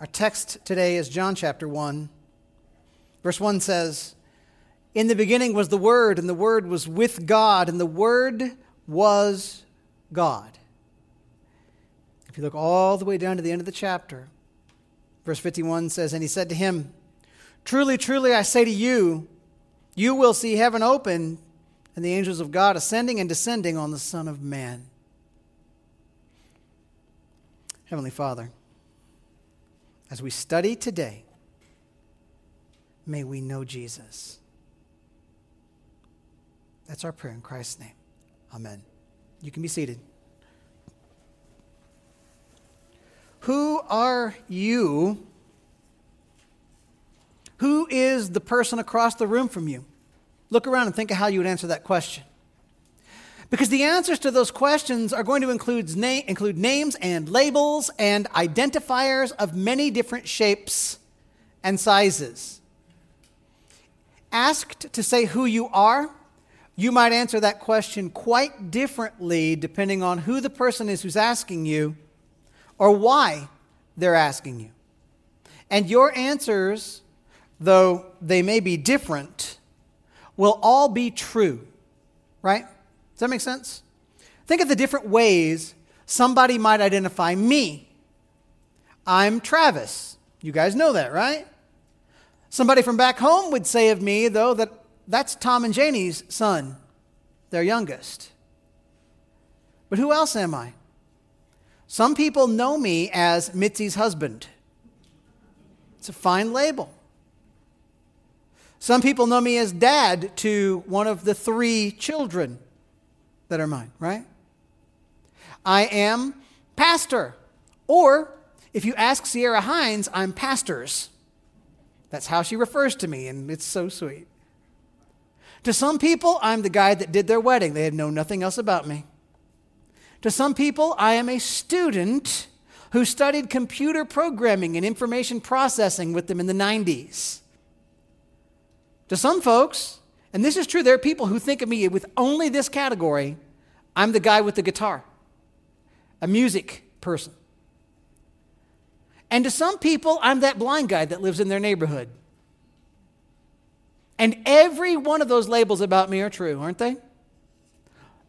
Our text today is John chapter 1. Verse 1 says, In the beginning was the Word, and the Word was with God, and the Word was God. If you look all the way down to the end of the chapter, verse 51 says, And he said to him, Truly, truly, I say to you, you will see heaven open and the angels of God ascending and descending on the Son of Man. Heavenly Father, as we study today, may we know Jesus. That's our prayer in Christ's name. Amen. You can be seated. Who are you? Who is the person across the room from you? Look around and think of how you would answer that question. Because the answers to those questions are going to include, na- include names and labels and identifiers of many different shapes and sizes. Asked to say who you are, you might answer that question quite differently depending on who the person is who's asking you or why they're asking you. And your answers, though they may be different, will all be true, right? Does that make sense? Think of the different ways somebody might identify me. I'm Travis. You guys know that, right? Somebody from back home would say of me, though, that that's Tom and Janie's son, their youngest. But who else am I? Some people know me as Mitzi's husband. It's a fine label. Some people know me as dad to one of the three children that are mine, right? I am pastor. Or if you ask Sierra Hines, I'm pastors. That's how she refers to me, and it's so sweet. To some people, I'm the guy that did their wedding. They had known nothing else about me. To some people, I am a student who studied computer programming and information processing with them in the 90s. To some folks, and this is true, there are people who think of me with only this category I'm the guy with the guitar, a music person. And to some people, I'm that blind guy that lives in their neighborhood. And every one of those labels about me are true, aren't they?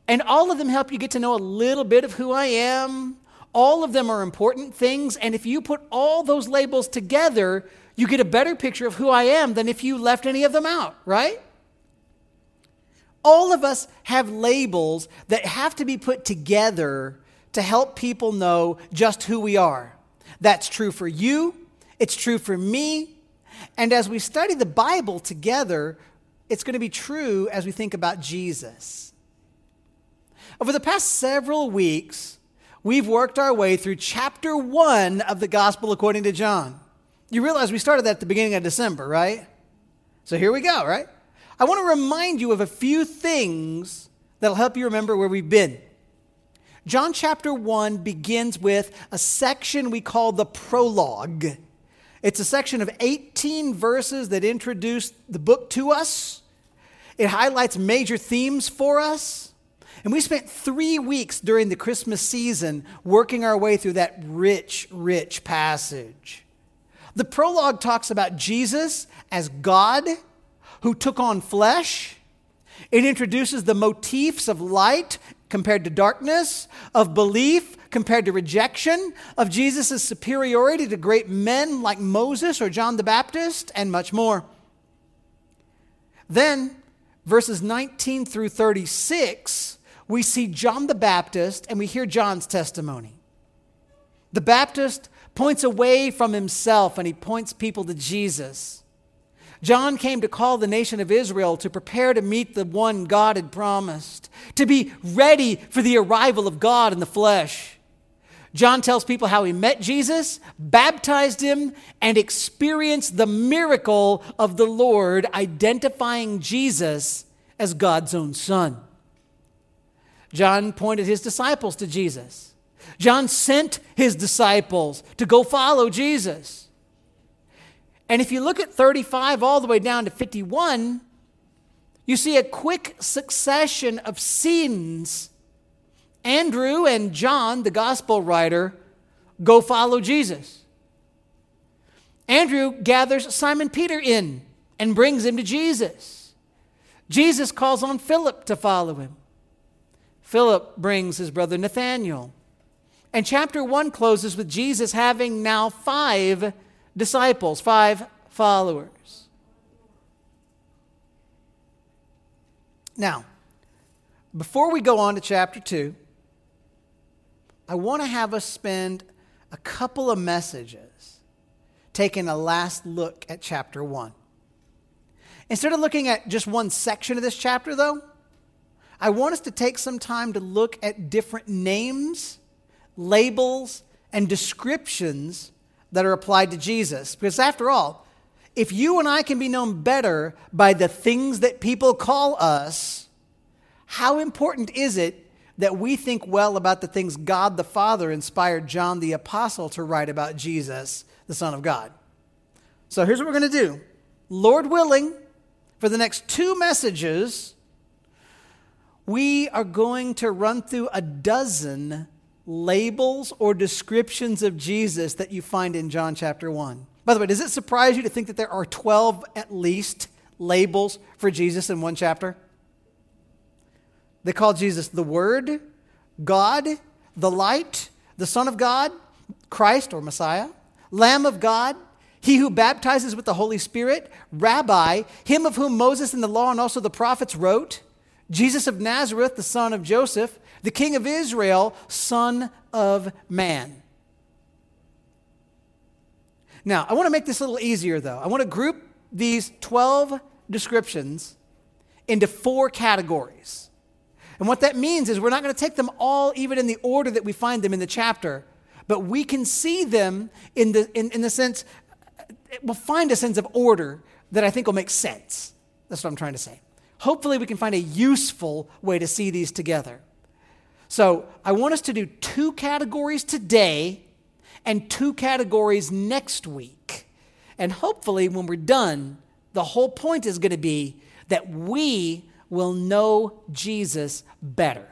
And all of them help you get to know a little bit of who I am. All of them are important things. And if you put all those labels together, you get a better picture of who I am than if you left any of them out, right? All of us have labels that have to be put together to help people know just who we are. That's true for you, it's true for me. And as we study the Bible together, it's going to be true as we think about Jesus. Over the past several weeks, we've worked our way through chapter one of the Gospel according to John. You realize we started that at the beginning of December, right? So here we go, right? I want to remind you of a few things that'll help you remember where we've been. John chapter 1 begins with a section we call the prologue. It's a section of 18 verses that introduce the book to us. It highlights major themes for us. And we spent three weeks during the Christmas season working our way through that rich, rich passage. The prologue talks about Jesus as God who took on flesh. It introduces the motifs of light compared to darkness, of belief compared to rejection, of Jesus' superiority to great men like Moses or John the Baptist, and much more. Then, verses 19 through 36, we see John the Baptist and we hear John's testimony. The Baptist points away from himself and he points people to Jesus. John came to call the nation of Israel to prepare to meet the one God had promised, to be ready for the arrival of God in the flesh. John tells people how he met Jesus, baptized him, and experienced the miracle of the Lord, identifying Jesus as God's own son. John pointed his disciples to Jesus. John sent his disciples to go follow Jesus. And if you look at 35 all the way down to 51, you see a quick succession of scenes. Andrew and John, the gospel writer, go follow Jesus. Andrew gathers Simon Peter in and brings him to Jesus. Jesus calls on Philip to follow him. Philip brings his brother Nathanael. And chapter 1 closes with Jesus having now five disciples, five followers. Now, before we go on to chapter 2, I want to have us spend a couple of messages taking a last look at chapter 1. Instead of looking at just one section of this chapter, though, I want us to take some time to look at different names, labels, and descriptions that are applied to Jesus. Because after all, if you and I can be known better by the things that people call us, how important is it that we think well about the things God the Father inspired John the Apostle to write about Jesus, the Son of God? So here's what we're going to do Lord willing, for the next two messages, we are going to run through a dozen labels or descriptions of Jesus that you find in John chapter 1. By the way, does it surprise you to think that there are 12 at least labels for Jesus in one chapter? They call Jesus the Word, God, the Light, the Son of God, Christ or Messiah, Lamb of God, He who baptizes with the Holy Spirit, Rabbi, Him of whom Moses and the law and also the prophets wrote, Jesus of Nazareth, the son of Joseph, the King of Israel, Son of Man. Now, I want to make this a little easier, though. I want to group these 12 descriptions into four categories. And what that means is we're not going to take them all even in the order that we find them in the chapter, but we can see them in the, in, in the sense, we'll find a sense of order that I think will make sense. That's what I'm trying to say. Hopefully, we can find a useful way to see these together. So, I want us to do two categories today and two categories next week. And hopefully, when we're done, the whole point is going to be that we will know Jesus better.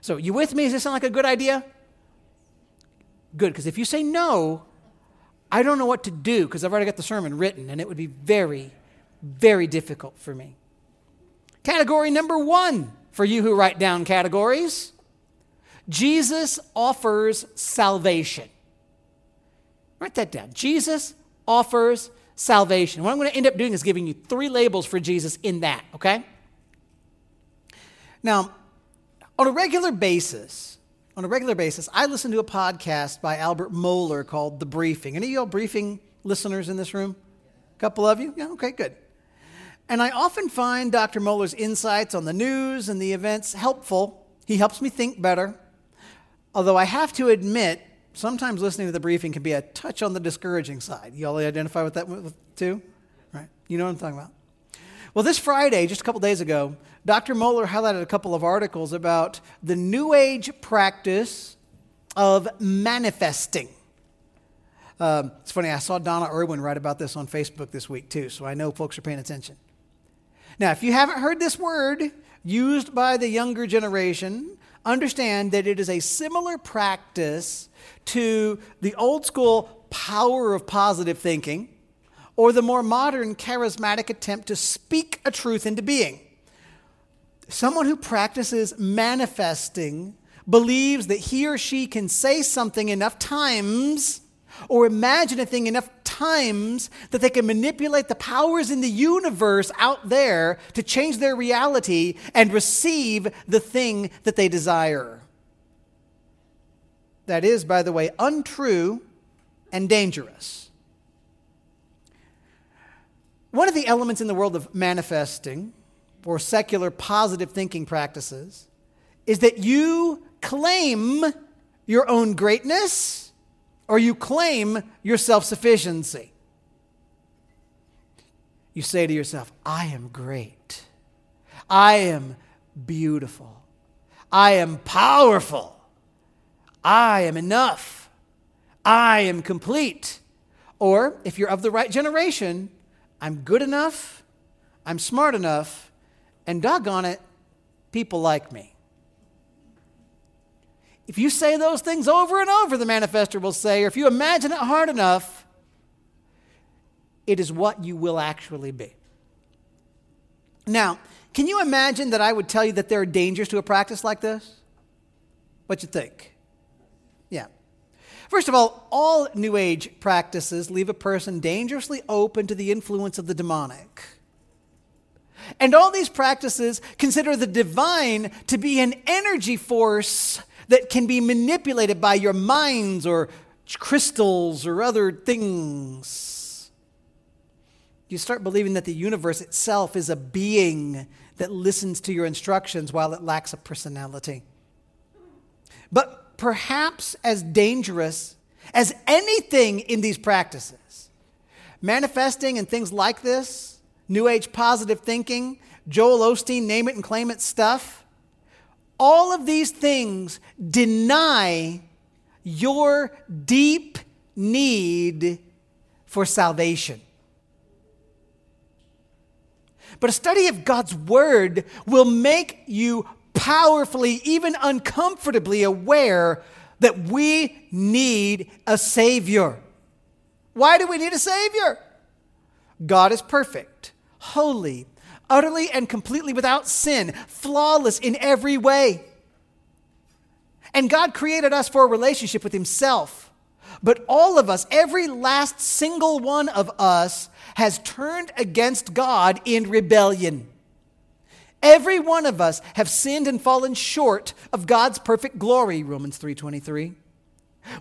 So, you with me? Does this sound like a good idea? Good, because if you say no, I don't know what to do because I've already got the sermon written and it would be very, very difficult for me. Category number one for you who write down categories Jesus offers salvation. Write that down. Jesus offers salvation. What I'm going to end up doing is giving you three labels for Jesus in that, okay? Now, on a regular basis, on a regular basis, I listen to a podcast by Albert Mohler called The Briefing. Any of y'all briefing listeners in this room? A couple of you? Yeah, okay, good. And I often find Dr. Mohler's insights on the news and the events helpful. He helps me think better. Although I have to admit, sometimes listening to the briefing can be a touch on the discouraging side. You all identify with that too? Right? You know what I'm talking about. Well, this Friday, just a couple days ago, Dr. Mohler highlighted a couple of articles about the New Age practice of manifesting. Um, it's funny, I saw Donna Irwin write about this on Facebook this week too, so I know folks are paying attention. Now, if you haven't heard this word used by the younger generation, understand that it is a similar practice to the old school power of positive thinking or the more modern charismatic attempt to speak a truth into being. Someone who practices manifesting believes that he or she can say something enough times or imagine a thing enough times that they can manipulate the powers in the universe out there to change their reality and receive the thing that they desire. That is, by the way, untrue and dangerous. One of the elements in the world of manifesting or secular positive thinking practices is that you claim your own greatness or you claim your self sufficiency. You say to yourself, I am great. I am beautiful. I am powerful. I am enough. I am complete. Or if you're of the right generation, I'm good enough, I'm smart enough, and doggone it, people like me. If you say those things over and over, the manifester will say, or if you imagine it hard enough, it is what you will actually be. Now, can you imagine that I would tell you that there are dangers to a practice like this? What you think? Yeah. First of all, all New Age practices leave a person dangerously open to the influence of the demonic. And all these practices consider the divine to be an energy force that can be manipulated by your minds or crystals or other things. You start believing that the universe itself is a being that listens to your instructions while it lacks a personality. But perhaps as dangerous as anything in these practices, manifesting and things like this, New Age positive thinking, Joel Osteen, name it and claim it stuff, all of these things deny your deep need for salvation. But a study of God's Word will make you powerfully, even uncomfortably aware that we need a Savior. Why do we need a Savior? God is perfect, holy, utterly and completely without sin, flawless in every way. And God created us for a relationship with Himself. But all of us, every last single one of us, has turned against God in rebellion. Every one of us have sinned and fallen short of God's perfect glory, Romans 3:23.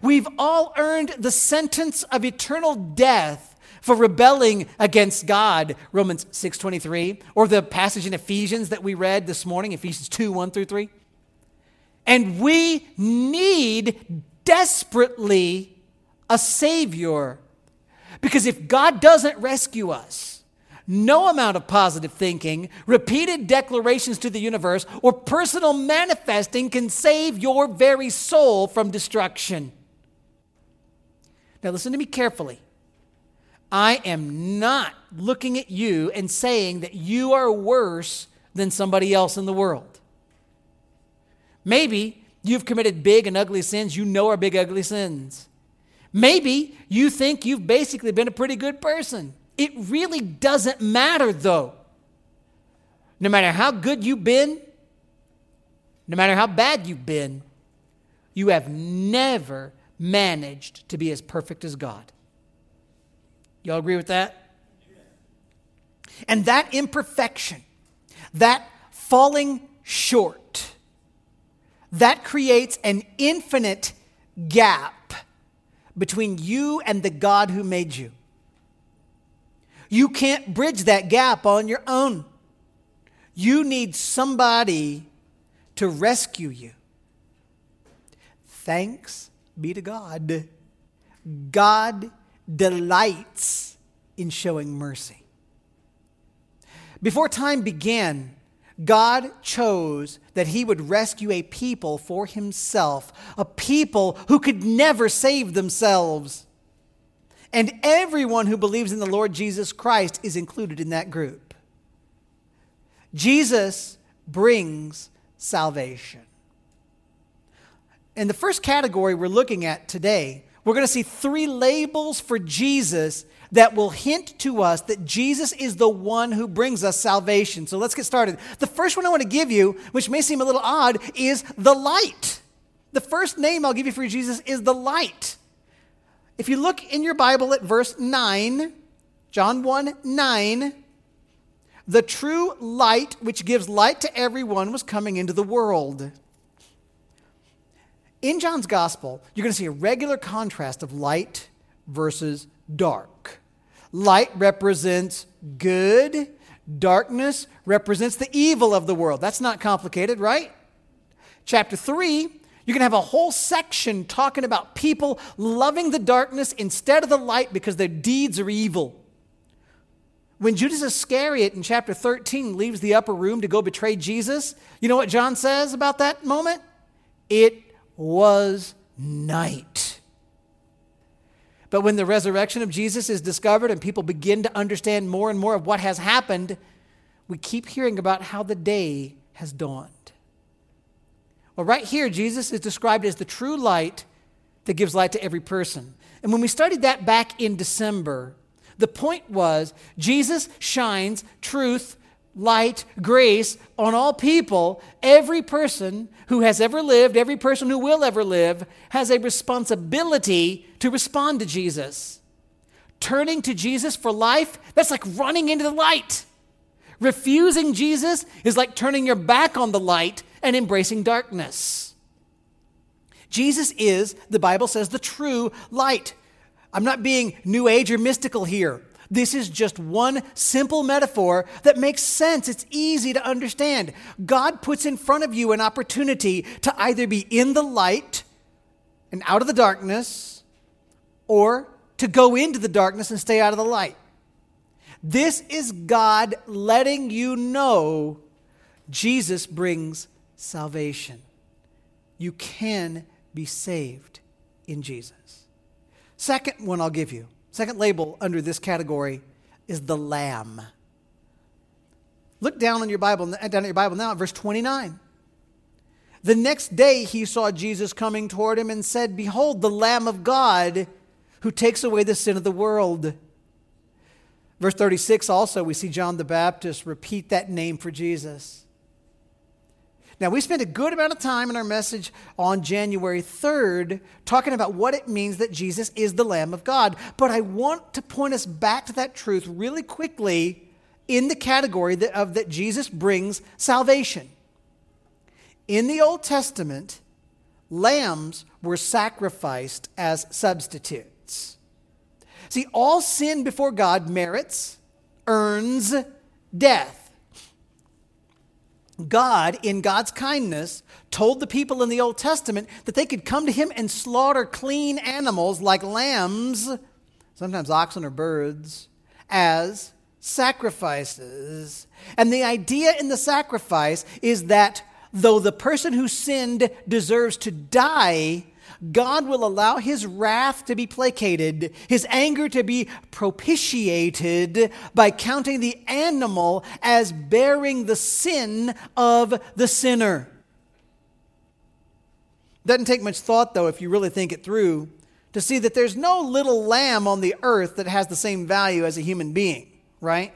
We've all earned the sentence of eternal death for rebelling against God, Romans 6:23, or the passage in Ephesians that we read this morning, Ephesians 2, 1 through 3. And we need desperately a Savior. Because if God doesn't rescue us, no amount of positive thinking, repeated declarations to the universe, or personal manifesting can save your very soul from destruction. Now, listen to me carefully. I am not looking at you and saying that you are worse than somebody else in the world. Maybe you've committed big and ugly sins you know are big, ugly sins. Maybe you think you've basically been a pretty good person. It really doesn't matter, though. No matter how good you've been, no matter how bad you've been, you have never managed to be as perfect as God. Y'all agree with that? And that imperfection, that falling short, that creates an infinite gap between you and the God who made you. You can't bridge that gap on your own. You need somebody to rescue you. Thanks be to God. God delights in showing mercy. Before time began, God chose that he would rescue a people for himself, a people who could never save themselves. And everyone who believes in the Lord Jesus Christ is included in that group. Jesus brings salvation. In the first category we're looking at today, we're going to see three labels for Jesus that will hint to us that Jesus is the one who brings us salvation. So let's get started. The first one I want to give you, which may seem a little odd, is the light. The first name I'll give you for Jesus is the light. If you look in your Bible at verse 9, John 1 9, the true light, which gives light to everyone, was coming into the world. In John's gospel, you're going to see a regular contrast of light versus dark. Light represents good, darkness represents the evil of the world. That's not complicated, right? Chapter 3, you're going to have a whole section talking about people loving the darkness instead of the light because their deeds are evil. When Judas Iscariot in chapter 13 leaves the upper room to go betray Jesus, you know what John says about that moment? It was night. But when the resurrection of Jesus is discovered and people begin to understand more and more of what has happened, we keep hearing about how the day has dawned. Well, right here, Jesus is described as the true light that gives light to every person. And when we studied that back in December, The point was Jesus shines truth, light, grace on all people. Every person who has ever lived, every person who will ever live, has a responsibility to respond to Jesus. Turning to Jesus for life, that's like running into the light. Refusing Jesus is like turning your back on the light and embracing darkness. Jesus is, the Bible says, the true light. I'm not being new age or mystical here. This is just one simple metaphor that makes sense. It's easy to understand. God puts in front of you an opportunity to either be in the light and out of the darkness, or to go into the darkness and stay out of the light. This is God letting you know Jesus brings salvation. You can be saved in Jesus. Second one I'll give you, second label under this category is the Lamb. Look down on your Bible, down at your Bible now at verse 29. The next day he saw Jesus coming toward him and said, Behold, the Lamb of God who takes away the sin of the world. Verse 36 also, we see John the Baptist repeat that name for Jesus. Now, we spent a good amount of time in our message on January 3rd talking about what it means that Jesus is the Lamb of God. But I want to point us back to that truth really quickly in the category that, of that Jesus brings salvation. In the Old Testament, lambs were sacrificed as substitutes. See, all sin before God merits, earns death. God, in God's kindness, told the people in the Old Testament that they could come to Him and slaughter clean animals like lambs, sometimes oxen or birds, as sacrifices. And the idea in the sacrifice is that though the person who sinned deserves to die, God will allow his wrath to be placated, his anger to be propitiated by counting the animal as bearing the sin of the sinner. Doesn't take much thought, though, if you really think it through, to see that there's no little lamb on the earth that has the same value as a human being, right?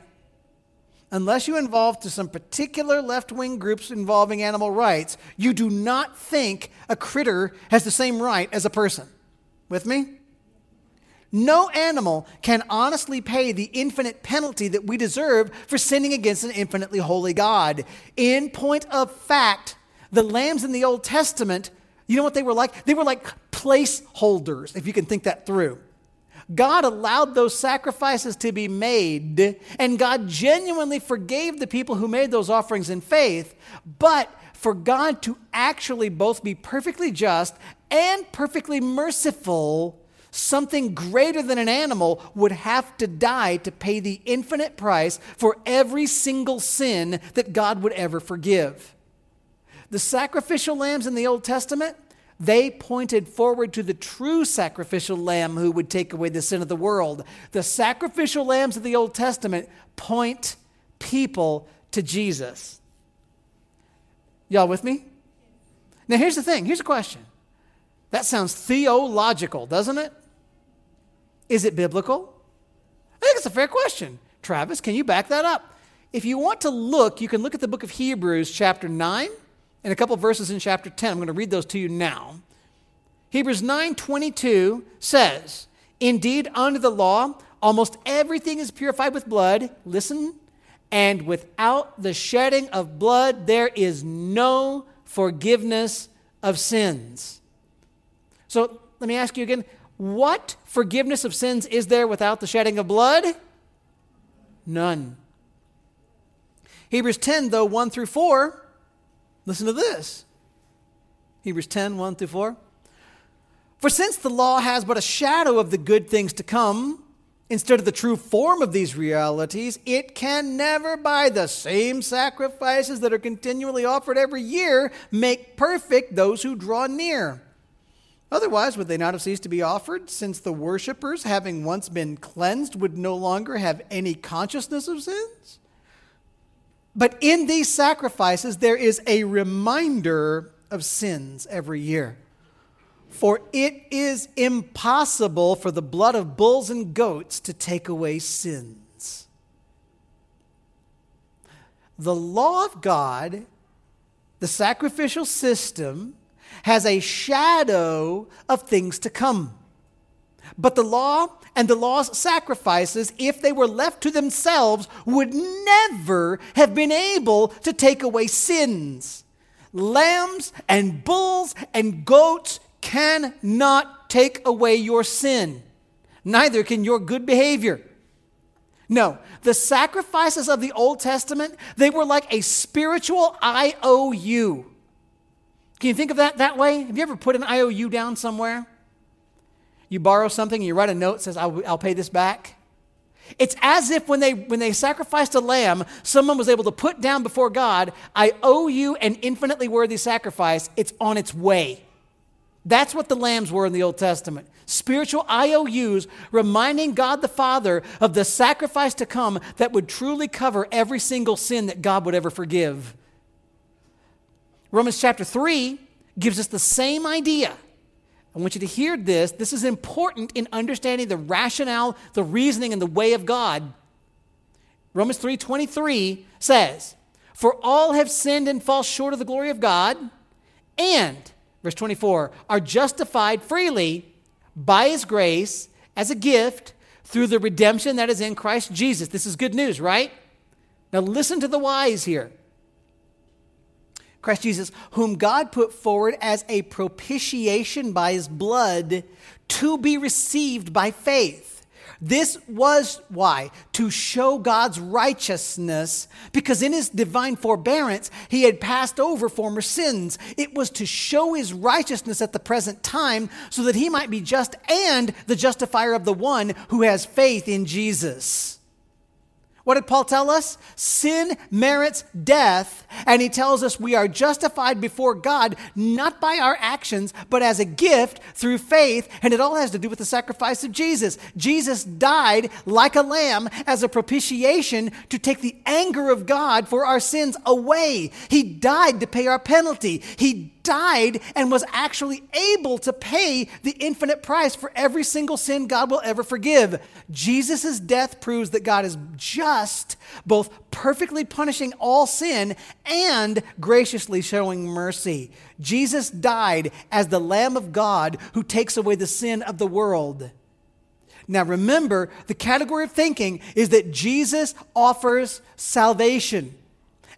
Unless you involve to some particular left wing groups involving animal rights, you do not think a critter has the same right as a person. With me? No animal can honestly pay the infinite penalty that we deserve for sinning against an infinitely holy God. In point of fact, the lambs in the Old Testament, you know what they were like? They were like placeholders, if you can think that through. God allowed those sacrifices to be made, and God genuinely forgave the people who made those offerings in faith. But for God to actually both be perfectly just and perfectly merciful, something greater than an animal would have to die to pay the infinite price for every single sin that God would ever forgive. The sacrificial lambs in the Old Testament they pointed forward to the true sacrificial lamb who would take away the sin of the world. The sacrificial lambs of the Old Testament point people to Jesus. Y'all with me? Now, here's the thing here's a question. That sounds theological, doesn't it? Is it biblical? I think it's a fair question. Travis, can you back that up? If you want to look, you can look at the book of Hebrews, chapter 9 and a couple verses in chapter 10. I'm going to read those to you now. Hebrews 9:22 says, "Indeed, under the law, almost everything is purified with blood. Listen, and without the shedding of blood, there is no forgiveness of sins." So let me ask you again what forgiveness of sins is there without the shedding of blood? None. Hebrews 10, though, 1 through 4 Listen to this Hebrews 10 1 through 4. For since the law has but a shadow of the good things to come, instead of the true form of these realities, it can never, by the same sacrifices that are continually offered every year, make perfect those who draw near. Otherwise, would they not have ceased to be offered, since the worshippers, having once been cleansed, would no longer have any consciousness of sins? But in these sacrifices, there is a reminder of sins every year. For it is impossible for the blood of bulls and goats to take away sins. The law of God, the sacrificial system, has a shadow of things to come. But the law and the law's sacrifices, if they were left to themselves, would never have been able to take away sins. Lambs and bulls and goats cannot take away your sin. Neither can your good behavior. No, the sacrifices of the Old Testament, they were like a spiritual IOU. Can you think of that that way? Have you ever put an IOU down somewhere? You borrow something and you write a note that says, I'll, I'll pay this back. It's as if when they, when they sacrificed a lamb, someone was able to put down before God, I owe you an infinitely worthy sacrifice. It's on its way. That's what the lambs were in the Old Testament. Spiritual IOUs reminding God the Father of the sacrifice to come that would truly cover every single sin that God would ever forgive. Romans chapter 3 gives us the same idea. I want you to hear this. This is important in understanding the rationale, the reasoning, and the way of God. Romans 3:23 says, "For all have sinned and fall short of the glory of God, and verse 24, are justified freely by his grace as a gift through the redemption that is in Christ Jesus." This is good news, right? Now listen to the whys here. Christ Jesus, whom God put forward as a propitiation by his blood to be received by faith. This was why? To show God's righteousness, because in his divine forbearance, he had passed over former sins. It was to show his righteousness at the present time so that he might be just and the justifier of the one who has faith in Jesus. What did Paul tell us? Sin merits death, and he tells us we are justified before God not by our actions, but as a gift through faith, and it all has to do with the sacrifice of Jesus. Jesus died like a lamb as a propitiation to take the anger of God for our sins away. He died to pay our penalty. He died and was actually able to pay the infinite price for every single sin God will ever forgive. Jesus' death proves that God is just, both perfectly punishing all sin and graciously showing mercy. Jesus died as the Lamb of God who takes away the sin of the world. Now remember, the category of thinking is that Jesus offers salvation.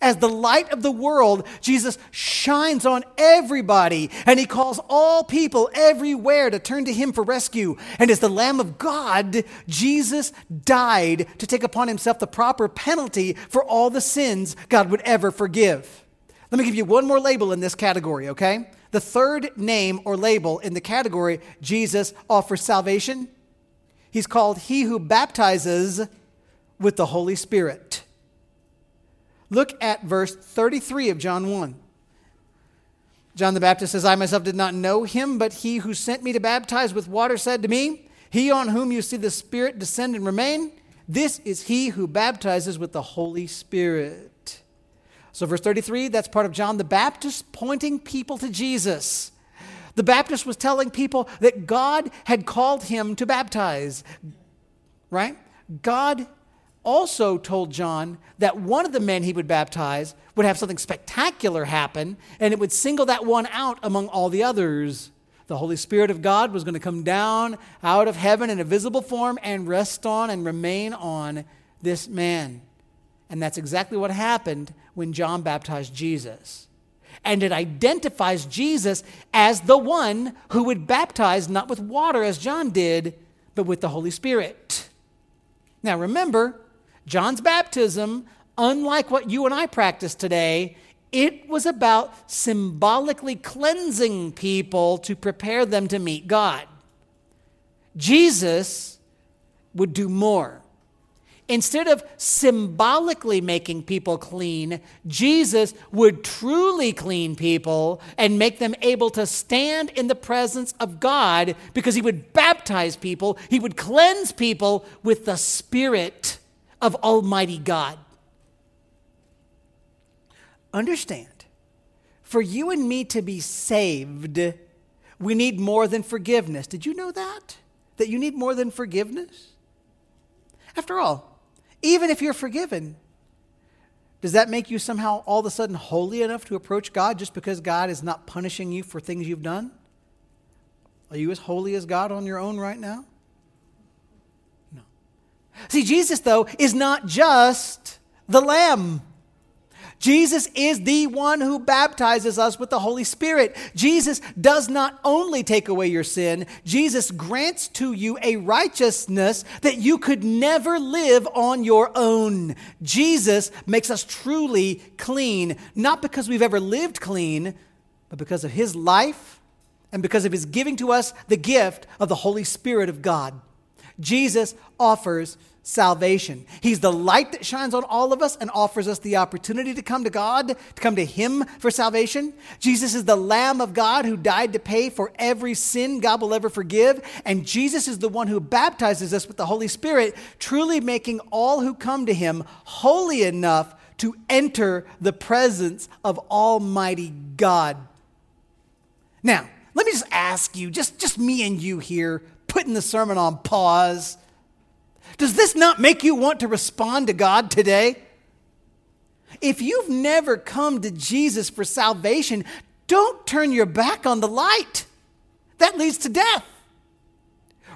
As the light of the world, Jesus shines on everybody and he calls all people everywhere to turn to him for rescue. And as the Lamb of God, Jesus died to take upon himself the proper penalty for all the sins God would ever forgive. Let me give you one more label in this category, okay? The third name or label in the category Jesus offers salvation. He's called He who baptizes with the Holy Spirit. Look at verse 33 of John 1. John the Baptist says, I myself did not know him, but he who sent me to baptize with water said to me, He on whom you see the Spirit descend and remain, this is he who baptizes with the Holy Spirit. So, verse 33, that's part of John the Baptist pointing people to Jesus. The Baptist was telling people that God had called him to baptize, right? God also told John that one of the men he would baptize would have something spectacular happen, and it would single that one out among all the others. The Holy Spirit of God was going to come down out of heaven in a visible form and rest on and remain on this man. And that's exactly what happened when John baptized Jesus. And it identifies Jesus as the one who would baptize not with water as John did, but with the Holy Spirit. Now remember, John's baptism, unlike what you and I practice today, it was about symbolically cleansing people to prepare them to meet God. Jesus would do more. Instead of symbolically making people clean, Jesus would truly clean people and make them able to stand in the presence of God because he would baptize people, he would cleanse people with the Spirit of Almighty God. Understand, for you and me to be saved, we need more than forgiveness. Did you know that? That you need more than forgiveness? After all, even if you're forgiven, does that make you somehow all of a sudden holy enough to approach God just because God is not punishing you for things you've done? Are you as holy as God on your own right now? See, Jesus, though, is not just the Lamb. Jesus is the one who baptizes us with the Holy Spirit. Jesus does not only take away your sin, Jesus grants to you a righteousness that you could never live on your own. Jesus makes us truly clean, not because we've ever lived clean, but because of his life and because of his giving to us the gift of the Holy Spirit of God. Jesus offers salvation. He's the light that shines on all of us and offers us the opportunity to come to God, to come to Him for salvation. Jesus is the Lamb of God who died to pay for every sin God will ever forgive. And Jesus is the one who baptizes us with the Holy Spirit, truly making all who come to Him holy enough to enter the presence of Almighty God. Now, let me just ask you, just, just me and you here, putting the sermon on pause. Does this not make you want to respond to God today? If you've never come to Jesus for salvation, don't turn your back on the light. That leads to death.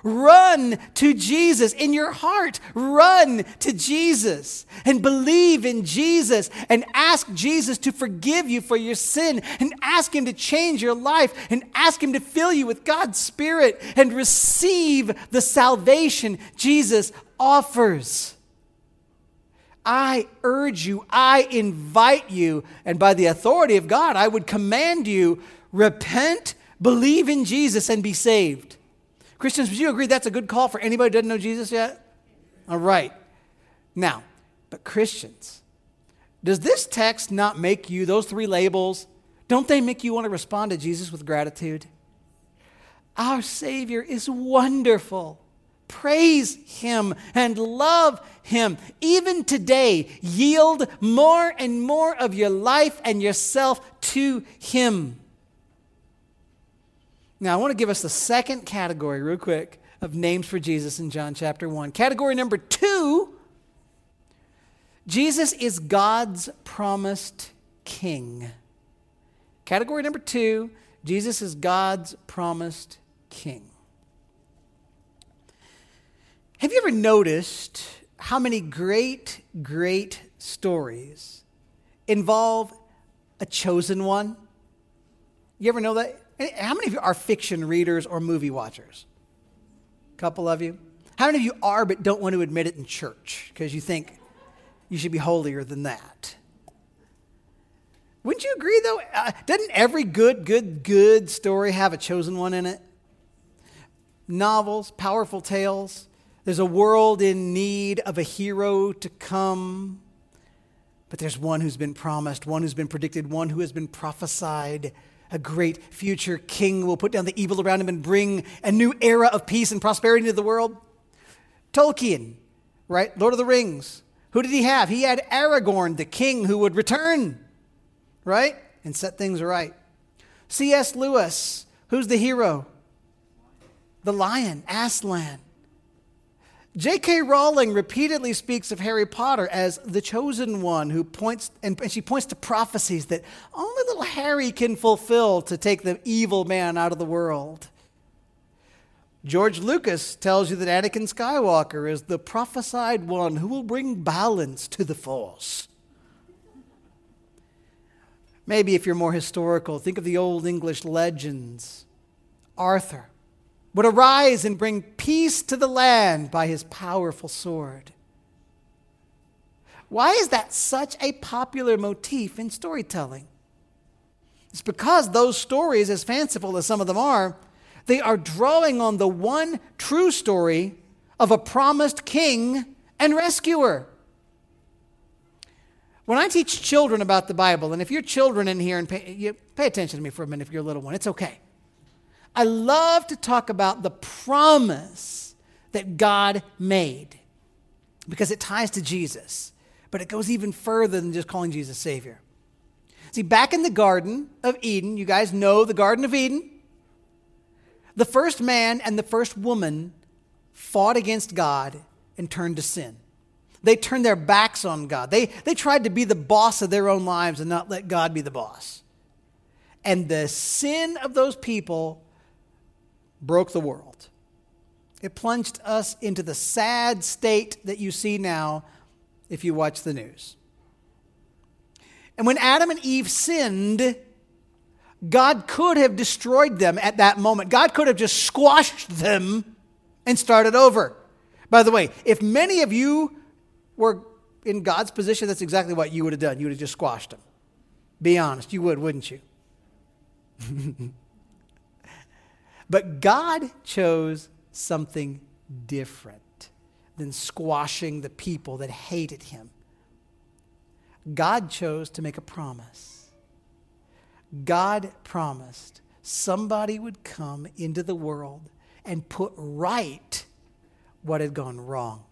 Run to Jesus in your heart. Run to Jesus and believe in Jesus and ask Jesus to forgive you for your sin and ask Him to change your life and ask Him to fill you with God's Spirit and receive the salvation Jesus offers. I urge you, I invite you, and by the authority of God, I would command you repent, believe in Jesus, and be saved. Christians, would you agree that's a good call for anybody who doesn't know Jesus yet? All right. Now, but Christians, does this text not make you, those three labels, don't they make you want to respond to Jesus with gratitude? Our Savior is wonderful. Praise Him and love Him. Even today, yield more and more of your life and yourself to Him. Now, I want to give us the second category, real quick, of names for Jesus in John chapter 1. Category number two Jesus is God's promised king. Category number two Jesus is God's promised king. Have you ever noticed how many great, great stories involve a chosen one? You ever know that? How many of you are fiction readers or movie watchers? A couple of you. How many of you are but don't want to admit it in church because you think you should be holier than that? Wouldn't you agree, though? Uh, doesn't every good, good, good story have a chosen one in it? Novels, powerful tales. There's a world in need of a hero to come, but there's one who's been promised, one who's been predicted, one who has been prophesied a great future king will put down the evil around him and bring a new era of peace and prosperity into the world. Tolkien, right? Lord of the Rings. Who did he have? He had Aragorn, the king who would return, right? And set things right. C.S. Lewis, who's the hero? The lion, Aslan. J.K. Rowling repeatedly speaks of Harry Potter as the chosen one who points, and, she points to prophecies that only little Harry can fulfill to take the evil man out of the world. George Lucas tells you that Anakin Skywalker is the prophesied one who will bring balance to the Force. Maybe if you're more historical, think of the old English legends Arthur would arise and bring peace to the land by his powerful sword. Why is that such a popular motif in storytelling? It's because those stories, as fanciful as some of them are, they are drawing on the one true story of a promised king and rescuer. When I teach children about the Bible, and if you're children in here and pay, pay attention to me for a minute if you're a little one, it's okay. I love to talk about the promise that God made because it ties to Jesus, but it goes even further than just calling Jesus Savior. See, back in the Garden of Eden, you guys know the Garden of Eden. The first man and the first woman fought against God and turned to sin. They turned their backs on God. They, they tried to be the boss of their own lives and not let God be the boss. And the sin of those people broke the world. It plunged us into the sad state that you see now if you watch the news. And when Adam and Eve sinned, God could have destroyed them at that moment. God could have just squashed them and started over. By the way, if many of you were in God's position, that's exactly what you would have done. You would have just squashed them. Be honest, you would, wouldn't you? but God chose something different than squashing the people that hated him. God chose to make a promise. God promised somebody would come into the world and put right what had gone wrong.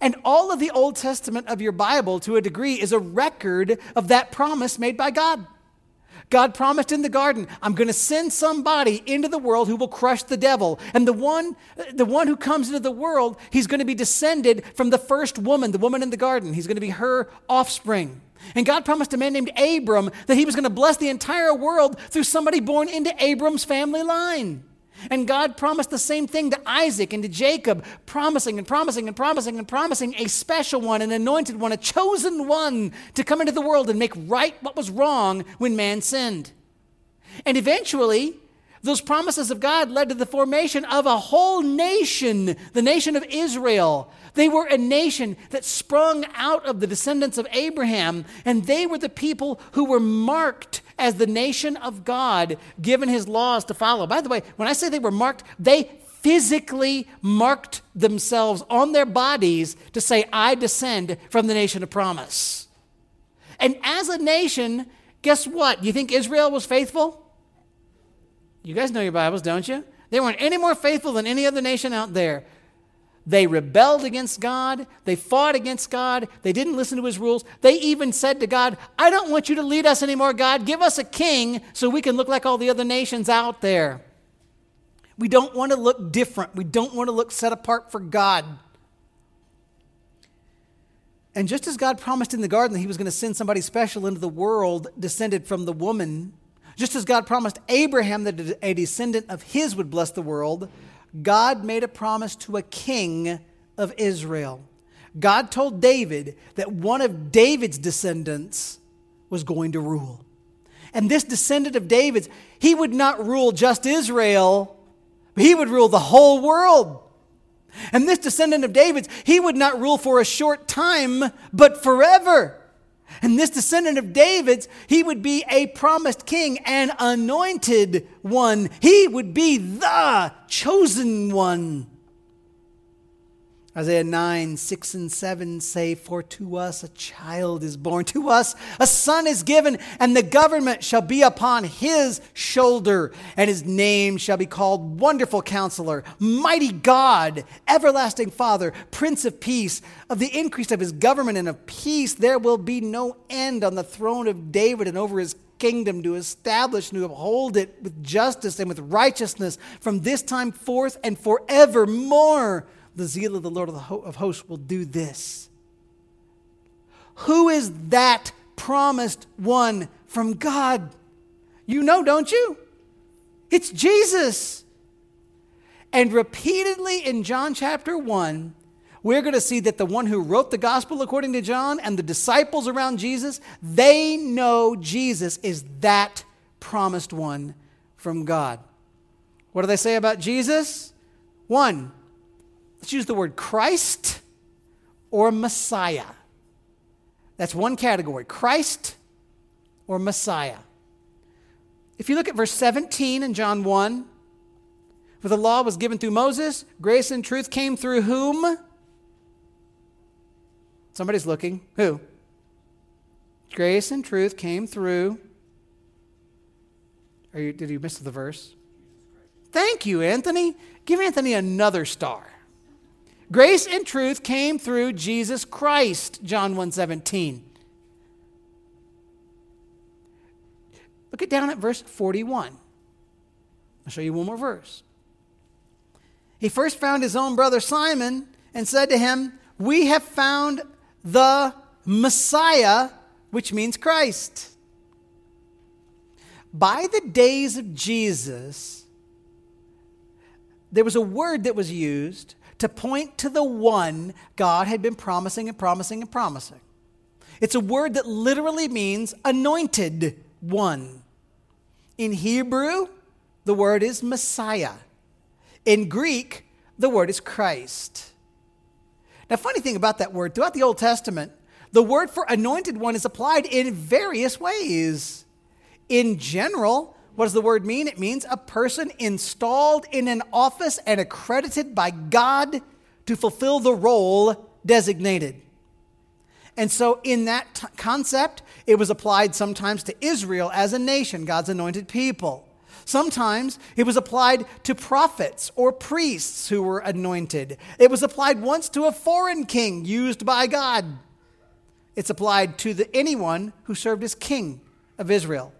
And all of the Old Testament of your Bible, to a degree, is a record of that promise made by God. God promised in the garden, I'm going to send somebody into the world who will crush the devil. And the one, the one who comes into the world, he's going to be descended from the first woman, the woman in the garden. He's going to be her offspring. And God promised a man named Abram that he was going to bless the entire world through somebody born into Abram's family line. And God promised the same thing to Isaac and to Jacob, promising and promising and promising and promising a special one, an anointed one, a chosen one to come into the world and make right what was wrong when man sinned. And eventually, those promises of God led to the formation of a whole nation, the nation of Israel. They were a nation that sprung out of the descendants of Abraham, and they were the people who were marked as the nation of God, given his laws to follow. By the way, when I say they were marked, they physically marked themselves on their bodies to say, I descend from the nation of promise. And as a nation, guess what? You think Israel was faithful? You guys know your Bibles, don't you? They weren't any more faithful than any other nation out there. They rebelled against God. They fought against God. They didn't listen to his rules. They even said to God, I don't want you to lead us anymore, God. Give us a king so we can look like all the other nations out there. We don't want to look different. We don't want to look set apart for God. And just as God promised in the garden that he was going to send somebody special into the world descended from the woman, just as God promised Abraham that a descendant of his would bless the world, God made a promise to a king of Israel. God told David that one of David's descendants was going to rule. And this descendant of David's, he would not rule just Israel, he would rule the whole world. And this descendant of David's, he would not rule for a short time, but forever. And this descendant of David's, he would be a promised king, an anointed one. He would be the chosen one. Isaiah 9, 6 and 7 say, For to us a child is born, to us a son is given, and the government shall be upon his shoulder, and his name shall be called Wonderful Counselor, Mighty God, Everlasting Father, Prince of Peace. Of the increase of his government and of peace, there will be no end on the throne of David and over his kingdom to establish and to uphold it with justice and with righteousness from this time forth and forevermore the zeal of the Lord of hosts will do this. Who is that promised one from God? You know, don't you? It's Jesus. And repeatedly in John chapter 1, we're going to see that the one who wrote the gospel according to John and the disciples around Jesus, they know Jesus is that promised one from God. What do they say about Jesus? One, Let's use the word Christ or Messiah. That's one category Christ or Messiah. If you look at verse 17 in John 1, for the law was given through Moses, grace and truth came through whom? Somebody's looking. Who? Grace and truth came through. Are you, did you miss the verse? Thank you, Anthony. Give Anthony another star. Grace and truth came through Jesus Christ, John 1:17. Look at down at verse 41. I'll show you one more verse. He first found his own brother Simon and said to him, We have found the Messiah, which means Christ. By the days of Jesus, there was a word that was used to point to the one God had been promising and promising and promising. It's a word that literally means anointed one. In Hebrew, the word is Messiah. In Greek, the word is Christ. Now, funny thing about that word, throughout the Old Testament, the word for anointed one is applied in various ways. In general, what does the word mean? It means a person installed in an office and accredited by God to fulfill the role designated. And so, in that t- concept, it was applied sometimes to Israel as a nation, God's anointed people. Sometimes it was applied to prophets or priests who were anointed. It was applied once to a foreign king used by God. It's applied to the, anyone who served as king of Israel.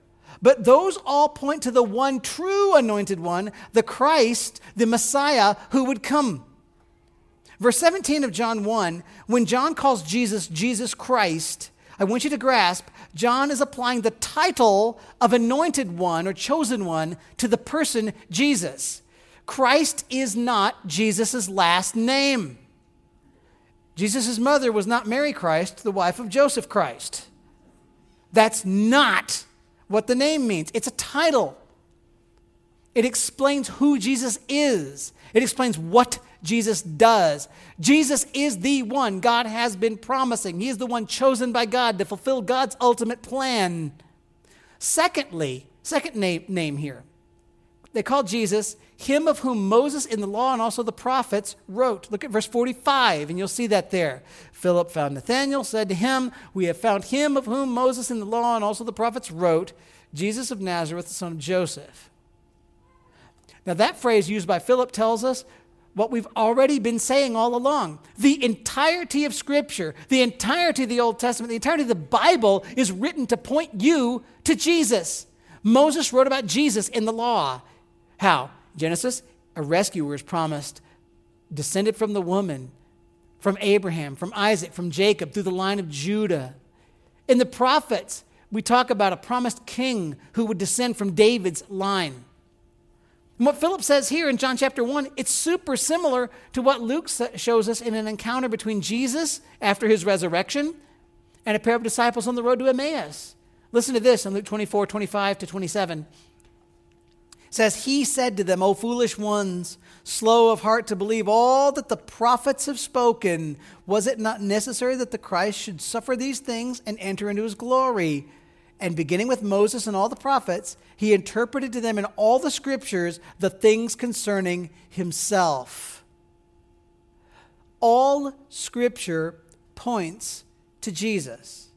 But those all point to the one true anointed one, the Christ, the Messiah who would come. Verse 17 of John 1, when John calls Jesus Jesus Christ, I want you to grasp, John is applying the title of anointed one or chosen one to the person Jesus. Christ is not Jesus' last name. Jesus' mother was not Mary Christ, the wife of Joseph Christ. That's not what the name means. It's a title. It explains who Jesus is, it explains what Jesus does. Jesus is the one God has been promising. He is the one chosen by God to fulfill God's ultimate plan. Secondly, second name, name here, they call Jesus him of whom Moses in the law and also the prophets wrote. Look at verse 45, and you'll see that there. Philip found Nathanael, said to him, We have found him of whom Moses in the law and also the prophets wrote, Jesus of Nazareth, the son of Joseph. Now, that phrase used by Philip tells us what we've already been saying all along. The entirety of Scripture, the entirety of the Old Testament, the entirety of the Bible is written to point you to Jesus. Moses wrote about Jesus in the law. How? Genesis, a rescuer is promised, descended from the woman, from Abraham, from Isaac, from Jacob, through the line of Judah. In the prophets, we talk about a promised king who would descend from David's line. And what Philip says here in John chapter 1, it's super similar to what Luke shows us in an encounter between Jesus after his resurrection and a pair of disciples on the road to Emmaus. Listen to this in Luke 24, 25 to 27. Says, He said to them, O foolish ones, slow of heart to believe all that the prophets have spoken. Was it not necessary that the Christ should suffer these things and enter into his glory? and beginning with Moses and all the prophets, he interpreted to them in all the scriptures the things concerning himself. All scripture points to Jesus.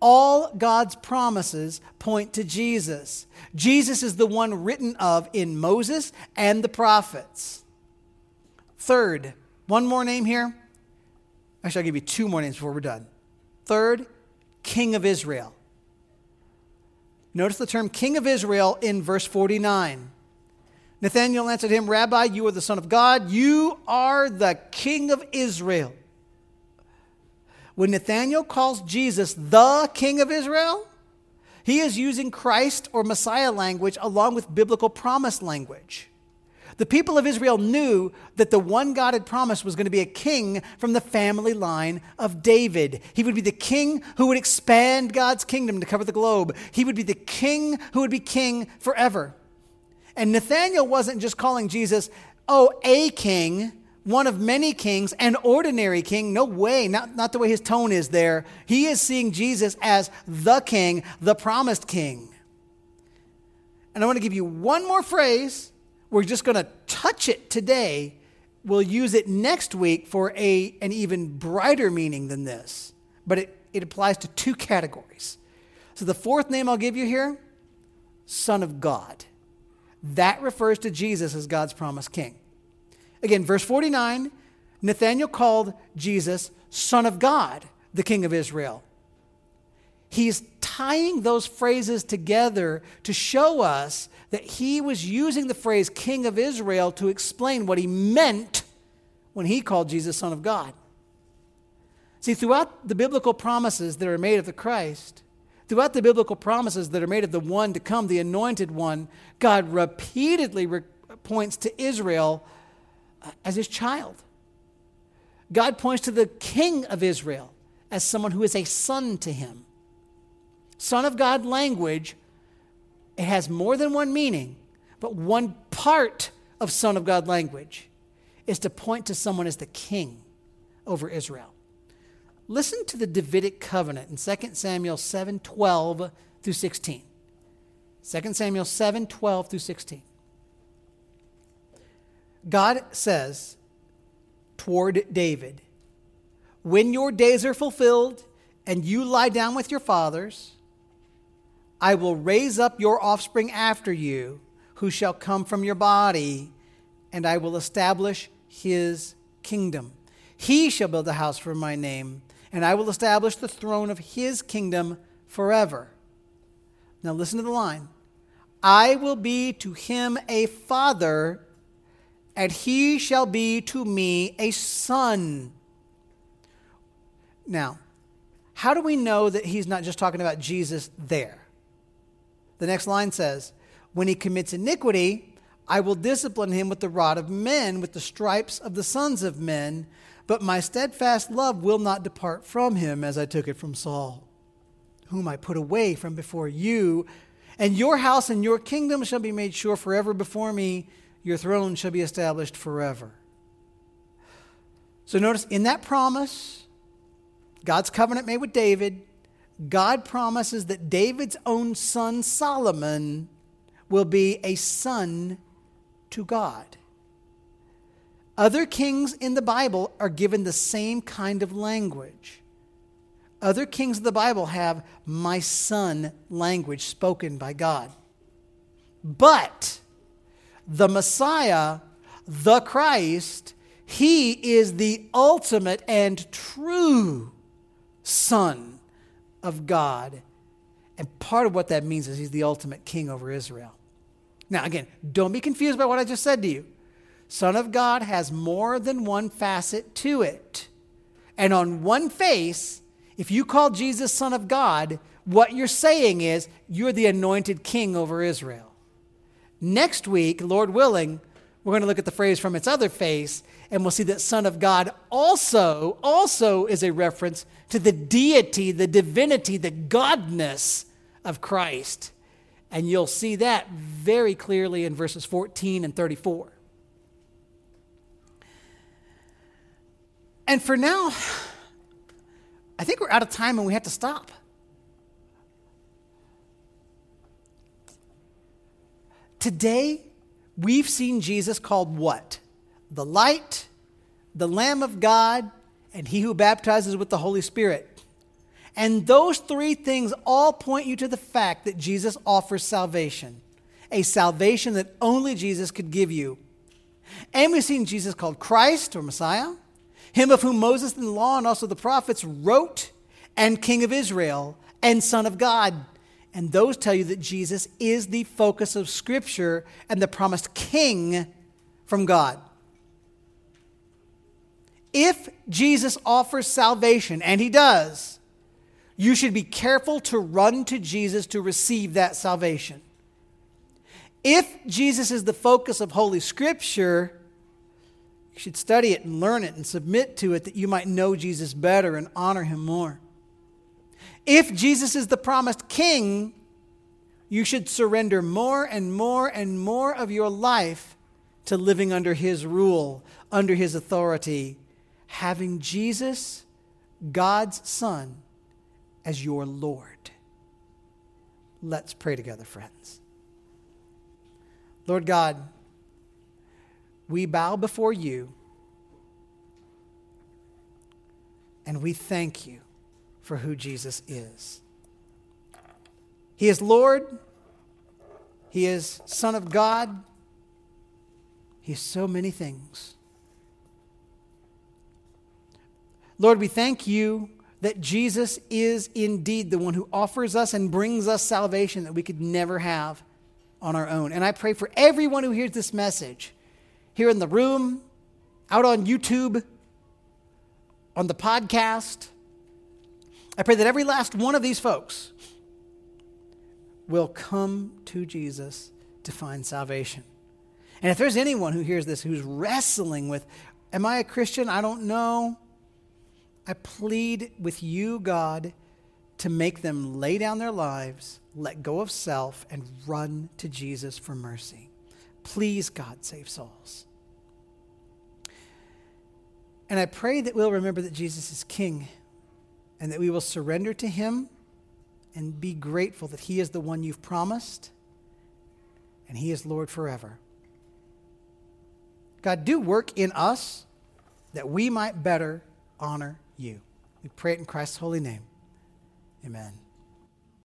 All God's promises point to Jesus. Jesus is the one written of in Moses and the prophets. Third, one more name here. Actually, I'll give you two more names before we're done. Third, King of Israel. Notice the term King of Israel in verse 49. Nathanael answered him, Rabbi, you are the Son of God. You are the King of Israel. When Nathanael calls Jesus the King of Israel, he is using Christ or Messiah language along with biblical promise language. The people of Israel knew that the one God had promised was going to be a king from the family line of David. He would be the king who would expand God's kingdom to cover the globe. He would be the king who would be king forever. And Nathanael wasn't just calling Jesus, oh, a king, one of many kings, an ordinary king. No way, not, not the way his tone is there. He is seeing Jesus as the king, the promised king. And I want to give you one more phrase we're just going to touch it today. We'll use it next week for a, an even brighter meaning than this. But it, it applies to two categories. So the fourth name I'll give you here Son of God. That refers to Jesus as God's promised king. Again, verse 49 Nathanael called Jesus Son of God, the King of Israel. He's tying those phrases together to show us that he was using the phrase King of Israel to explain what he meant when he called Jesus Son of God. See, throughout the biblical promises that are made of the Christ, throughout the biblical promises that are made of the one to come, the anointed one, God repeatedly re- points to Israel as his child. God points to the king of Israel as someone who is a son to him. Son of God language, it has more than one meaning, but one part of Son of God language is to point to someone as the king over Israel. Listen to the Davidic covenant in 2 Samuel 7 12 through 16. 2 Samuel 7 12 through 16. God says toward David, When your days are fulfilled and you lie down with your fathers, I will raise up your offspring after you, who shall come from your body, and I will establish his kingdom. He shall build a house for my name, and I will establish the throne of his kingdom forever. Now listen to the line I will be to him a father, and he shall be to me a son. Now, how do we know that he's not just talking about Jesus there? The next line says, When he commits iniquity, I will discipline him with the rod of men, with the stripes of the sons of men, but my steadfast love will not depart from him as I took it from Saul, whom I put away from before you. And your house and your kingdom shall be made sure forever before me, your throne shall be established forever. So notice in that promise, God's covenant made with David, God promises that David's own son Solomon will be a son to God. Other kings in the Bible are given the same kind of language. Other kings of the Bible have my son language spoken by God. But the Messiah, the Christ, he is the ultimate and true son of God. And part of what that means is he's the ultimate king over Israel. Now, again, don't be confused by what I just said to you. Son of God has more than one facet to it. And on one face, if you call Jesus Son of God, what you're saying is you're the anointed king over Israel. Next week, Lord willing, we're going to look at the phrase from its other face, and we'll see that Son of God also, also is a reference to the deity, the divinity, the godness of Christ. And you'll see that very clearly in verses 14 and 34. And for now, I think we're out of time and we have to stop. Today, we've seen Jesus called what? The light, the Lamb of God, and he who baptizes with the Holy Spirit. And those three things all point you to the fact that Jesus offers salvation, a salvation that only Jesus could give you. And we've seen Jesus called Christ or Messiah, him of whom Moses and the law and also the prophets wrote, and King of Israel, and Son of God. And those tell you that Jesus is the focus of Scripture and the promised King from God. If Jesus offers salvation, and he does, you should be careful to run to Jesus to receive that salvation. If Jesus is the focus of Holy Scripture, you should study it and learn it and submit to it that you might know Jesus better and honor him more. If Jesus is the promised king, you should surrender more and more and more of your life to living under his rule, under his authority, having Jesus, God's Son, as your Lord. Let's pray together, friends. Lord God, we bow before you and we thank you for who Jesus is. He is Lord, He is Son of God, He is so many things. Lord, we thank you that Jesus is indeed the one who offers us and brings us salvation that we could never have. on our own. And I pray for everyone who hears this message here in the room, out on YouTube, on the podcast. I pray that every last one of these folks will come to Jesus to find salvation. And if there's anyone who hears this who's wrestling with, Am I a Christian? I don't know. I plead with you, God, to make them lay down their lives, let go of self, and run to Jesus for mercy. Please, God, save souls. And I pray that we'll remember that Jesus is King and that we will surrender to Him and be grateful that He is the one you've promised and He is Lord forever. God, do work in us that we might better honor you. We pray it in Christ's holy name. Amen.